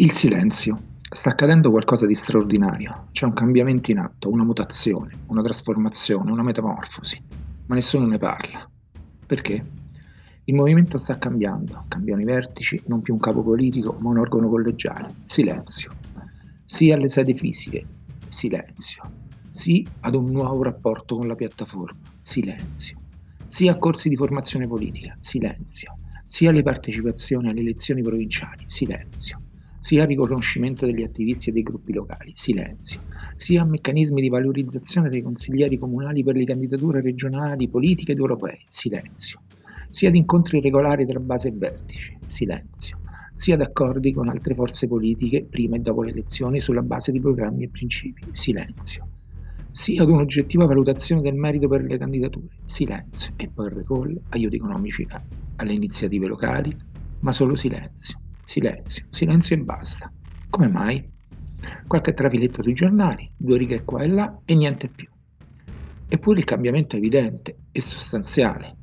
Il silenzio. Sta accadendo qualcosa di straordinario. C'è un cambiamento in atto, una mutazione, una trasformazione, una metamorfosi, ma nessuno ne parla. Perché? Il movimento sta cambiando, cambiano i vertici, non più un capo politico, ma un organo collegiale. Silenzio. Sì alle sedi fisiche. Silenzio. Sì ad un nuovo rapporto con la piattaforma. Silenzio. Sì a corsi di formazione politica. Silenzio. Sì alle partecipazioni alle elezioni provinciali. Silenzio sia riconoscimento degli attivisti e dei gruppi locali, silenzio, sia meccanismi di valorizzazione dei consiglieri comunali per le candidature regionali, politiche ed europee, silenzio, sia ad incontri regolari tra base e vertici, silenzio, sia ad accordi con altre forze politiche prima e dopo le elezioni sulla base di programmi e principi, silenzio, sia ad un'oggettiva valutazione del merito per le candidature, silenzio, e poi il recall, aiuti economici alle iniziative locali, ma solo silenzio. Silenzio, silenzio e basta. Come mai? Qualche trafiletto sui giornali, due righe qua e là e niente più. Eppure il cambiamento è evidente e sostanziale.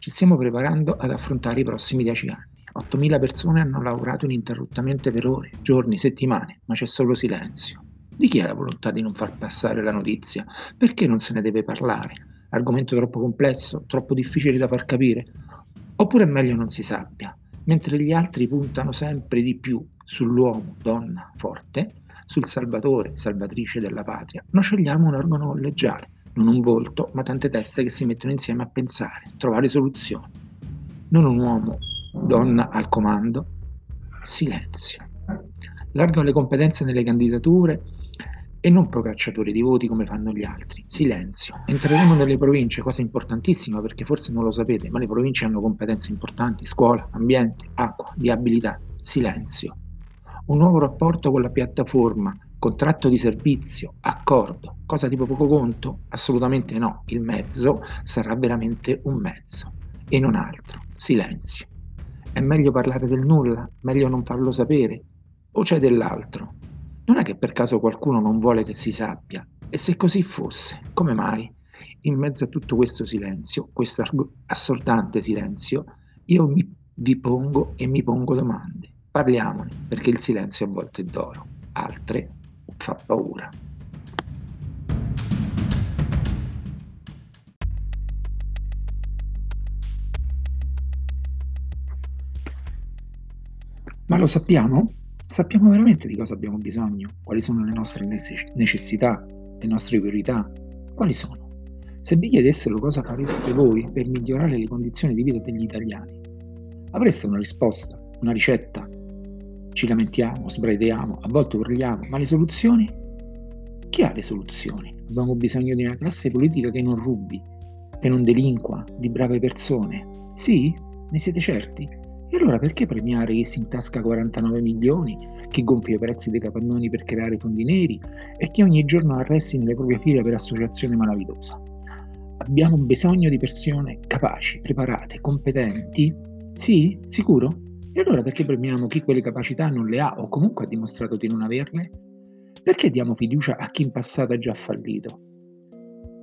Ci stiamo preparando ad affrontare i prossimi dieci anni. 8.000 persone hanno lavorato ininterrottamente per ore, giorni, settimane, ma c'è solo silenzio. Di chi è la volontà di non far passare la notizia? Perché non se ne deve parlare? Argomento troppo complesso, troppo difficile da far capire? Oppure è meglio non si sappia? Mentre gli altri puntano sempre di più sull'uomo, donna forte, sul salvatore, salvatrice della patria, noi scegliamo un organo collegiale, non un volto, ma tante teste che si mettono insieme a pensare, trovare soluzioni. Non un uomo, donna al comando, silenzio. Largano le competenze nelle candidature e non procacciatori di voti come fanno gli altri. Silenzio. Entreremo nelle province, cosa importantissima perché forse non lo sapete, ma le province hanno competenze importanti, scuola, ambiente, acqua, viabilità. Silenzio. Un nuovo rapporto con la piattaforma, contratto di servizio, accordo, cosa tipo poco conto? Assolutamente no, il mezzo sarà veramente un mezzo e non altro. Silenzio. È meglio parlare del nulla, meglio non farlo sapere, o c'è dell'altro? Non è che per caso qualcuno non vuole che si sappia? E se così fosse, come mai? In mezzo a tutto questo silenzio, questo assordante silenzio, io mi, vi pongo e mi pongo domande. Parliamone, perché il silenzio a volte è d'oro, altre fa paura. Ma lo sappiamo? Sappiamo veramente di cosa abbiamo bisogno? Quali sono le nostre necessità, le nostre priorità? Quali sono? Se vi chiedessero cosa fareste voi per migliorare le condizioni di vita degli italiani, avreste una risposta, una ricetta? Ci lamentiamo, sbraitiamo, a volte urliamo, ma le soluzioni? Chi ha le soluzioni? Abbiamo bisogno di una classe politica che non rubi, che non delinqua, di brave persone. Sì? Ne siete certi? E allora perché premiare chi si intasca 49 milioni, chi gonfia i prezzi dei capannoni per creare fondi neri e chi ogni giorno arresti nelle proprie file per associazione malavitosa? Abbiamo bisogno di persone capaci, preparate, competenti? Sì? Sicuro? E allora perché premiamo chi quelle capacità non le ha o comunque ha dimostrato di non averle? Perché diamo fiducia a chi in passato ha già fallito?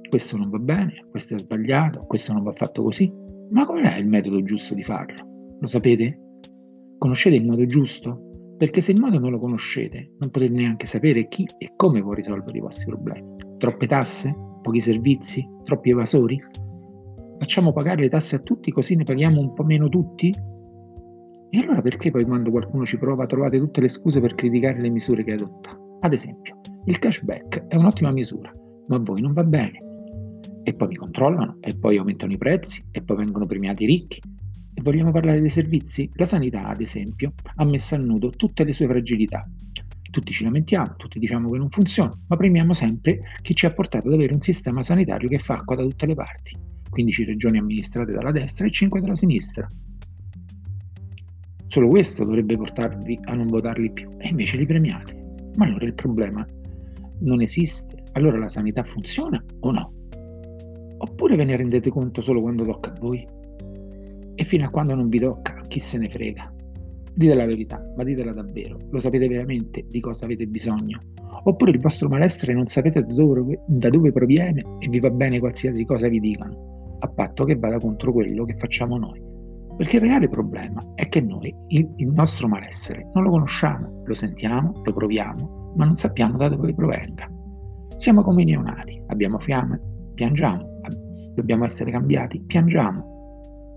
Questo non va bene, questo è sbagliato, questo non va fatto così. Ma qual è il metodo giusto di farlo? Lo sapete? Conoscete il modo giusto? Perché se il modo non lo conoscete, non potete neanche sapere chi e come può risolvere i vostri problemi. Troppe tasse? Pochi servizi? Troppi evasori? Facciamo pagare le tasse a tutti così ne paghiamo un po' meno tutti? E allora perché poi quando qualcuno ci prova trovate tutte le scuse per criticare le misure che adotta? Ad esempio, il cashback è un'ottima misura, ma a voi non va bene. E poi mi controllano, e poi aumentano i prezzi, e poi vengono premiati i ricchi, vogliamo parlare dei servizi? La sanità, ad esempio, ha messo a nudo tutte le sue fragilità. Tutti ci lamentiamo, tutti diciamo che non funziona, ma premiamo sempre chi ci ha portato ad avere un sistema sanitario che fa acqua da tutte le parti. 15 regioni amministrate dalla destra e 5 dalla sinistra. Solo questo dovrebbe portarvi a non votarli più, e invece li premiate. Ma allora il problema non esiste. Allora la sanità funziona o no? Oppure ve ne rendete conto solo quando tocca a voi? E fino a quando non vi tocca, chi se ne frega. Dite la verità, ma ditela davvero. Lo sapete veramente di cosa avete bisogno? Oppure il vostro malessere non sapete da dove, da dove proviene e vi va bene qualsiasi cosa vi dicano, a patto che vada contro quello che facciamo noi. Perché il reale problema è che noi il, il nostro malessere non lo conosciamo, lo sentiamo, lo proviamo, ma non sappiamo da dove provenga. Siamo come i neonati, abbiamo fiamme, piangiamo, dobbiamo essere cambiati, piangiamo.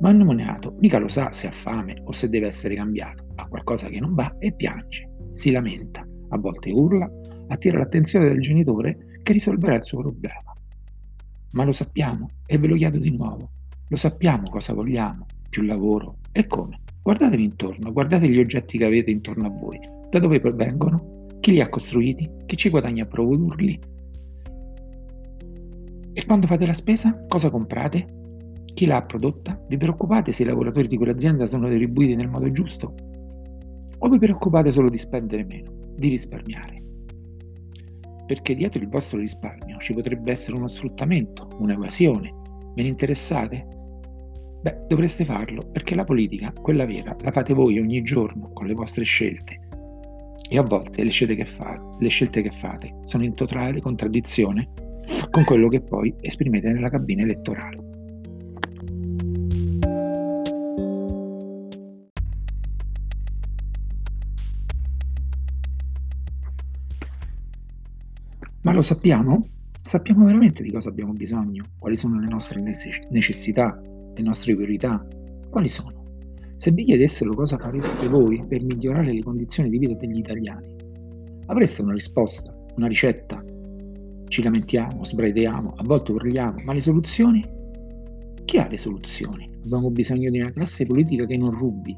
Ma un neonato mica lo sa se ha fame o se deve essere cambiato, ha qualcosa che non va e piange, si lamenta, a volte urla, attira l'attenzione del genitore che risolverà il suo problema. Ma lo sappiamo e ve lo chiedo di nuovo, lo sappiamo cosa vogliamo, più lavoro e come. Guardatevi intorno, guardate gli oggetti che avete intorno a voi, da dove provengono, chi li ha costruiti, chi ci guadagna a produrli. E quando fate la spesa, cosa comprate? Chi l'ha prodotta? Vi preoccupate se i lavoratori di quell'azienda sono retribuiti nel modo giusto? O vi preoccupate solo di spendere meno, di risparmiare? Perché dietro il vostro risparmio ci potrebbe essere uno sfruttamento, un'evasione. Me ne interessate? Beh, dovreste farlo perché la politica, quella vera, la fate voi ogni giorno con le vostre scelte. E a volte le scelte che fate, le scelte che fate sono in totale contraddizione con quello che poi esprimete nella cabina elettorale. Ma lo sappiamo? Sappiamo veramente di cosa abbiamo bisogno? Quali sono le nostre necessità? Le nostre priorità? Quali sono? Se vi chiedessero cosa fareste voi per migliorare le condizioni di vita degli italiani, avreste una risposta, una ricetta? Ci lamentiamo, sbraitiamo, a volte urliamo, ma le soluzioni? Chi ha le soluzioni? Abbiamo bisogno di una classe politica che non rubi,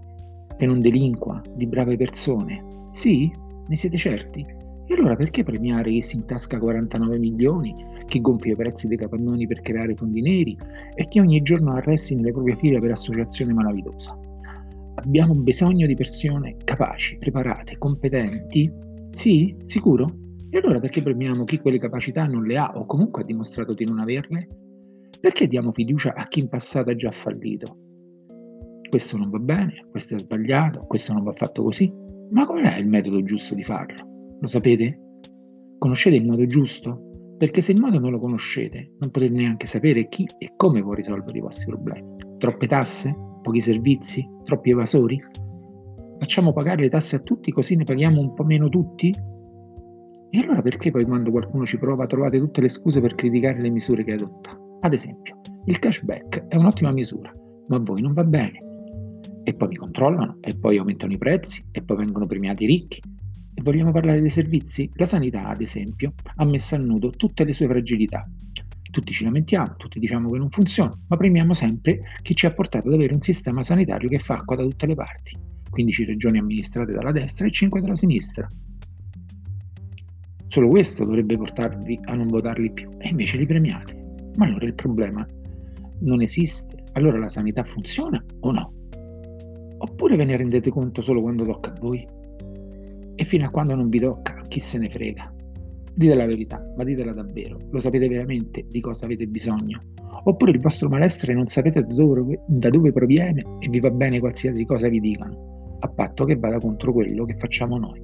che non delinqua, di brave persone. Sì? Ne siete certi? E allora perché premiare chi si intasca 49 milioni, chi gonfia i prezzi dei capannoni per creare fondi neri e chi ogni giorno arresti nelle proprie file per associazione malavitosa? Abbiamo bisogno di persone capaci, preparate, competenti? Sì? Sicuro? E allora perché premiamo chi quelle capacità non le ha o comunque ha dimostrato di non averle? Perché diamo fiducia a chi in passato ha già fallito? Questo non va bene, questo è sbagliato, questo non va fatto così. Ma qual è il metodo giusto di farlo? Lo sapete? Conoscete il modo giusto? Perché se il modo non lo conoscete, non potete neanche sapere chi e come può risolvere i vostri problemi. Troppe tasse? Pochi servizi? Troppi evasori? Facciamo pagare le tasse a tutti così ne paghiamo un po' meno tutti? E allora perché poi quando qualcuno ci prova trovate tutte le scuse per criticare le misure che adotta? Ad esempio, il cashback è un'ottima misura, ma a voi non va bene. E poi mi controllano, e poi aumentano i prezzi, e poi vengono premiati i ricchi, vogliamo parlare dei servizi? La sanità, ad esempio, ha messo a nudo tutte le sue fragilità. Tutti ci lamentiamo, tutti diciamo che non funziona, ma premiamo sempre chi ci ha portato ad avere un sistema sanitario che fa acqua da tutte le parti. 15 regioni amministrate dalla destra e 5 dalla sinistra. Solo questo dovrebbe portarvi a non votarli più, e invece li premiate. Ma allora il problema non esiste? Allora la sanità funziona o no? Oppure ve ne rendete conto solo quando tocca a voi? E fino a quando non vi tocca, chi se ne frega? Dite la verità, ma ditela davvero. Lo sapete veramente di cosa avete bisogno? Oppure il vostro malessere non sapete da dove, da dove proviene e vi va bene qualsiasi cosa vi dicano, a patto che vada contro quello che facciamo noi.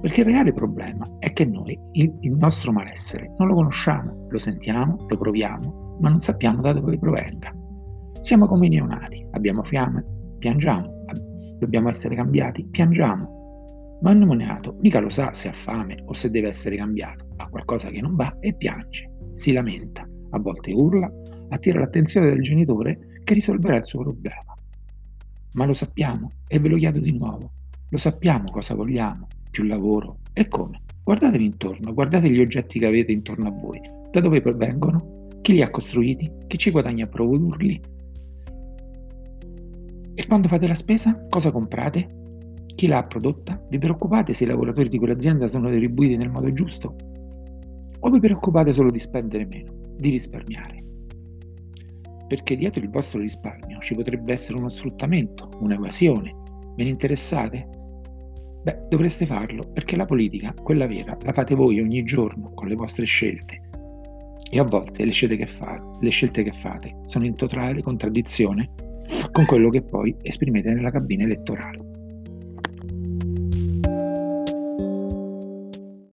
Perché il reale problema è che noi il, il nostro malessere non lo conosciamo, lo sentiamo, lo proviamo, ma non sappiamo da dove provenga. Siamo come i neonati, abbiamo fiamme, piangiamo, dobbiamo essere cambiati, piangiamo, ma un neonato mica lo sa se ha fame o se deve essere cambiato, ha qualcosa che non va e piange, si lamenta, a volte urla, attira l'attenzione del genitore che risolverà il suo problema. Ma lo sappiamo e ve lo chiedo di nuovo, lo sappiamo cosa vogliamo, più lavoro e come. Guardatevi intorno, guardate gli oggetti che avete intorno a voi, da dove provengono, chi li ha costruiti, chi ci guadagna a produrli. E quando fate la spesa, cosa comprate? Chi l'ha prodotta? Vi preoccupate se i lavoratori di quell'azienda sono retribuiti nel modo giusto? O vi preoccupate solo di spendere meno, di risparmiare? Perché dietro il vostro risparmio ci potrebbe essere uno sfruttamento, un'evasione. Me ne interessate? Beh, dovreste farlo perché la politica, quella vera, la fate voi ogni giorno con le vostre scelte. E a volte le scelte che fate, le scelte che fate sono in totale contraddizione con quello che poi esprimete nella cabina elettorale.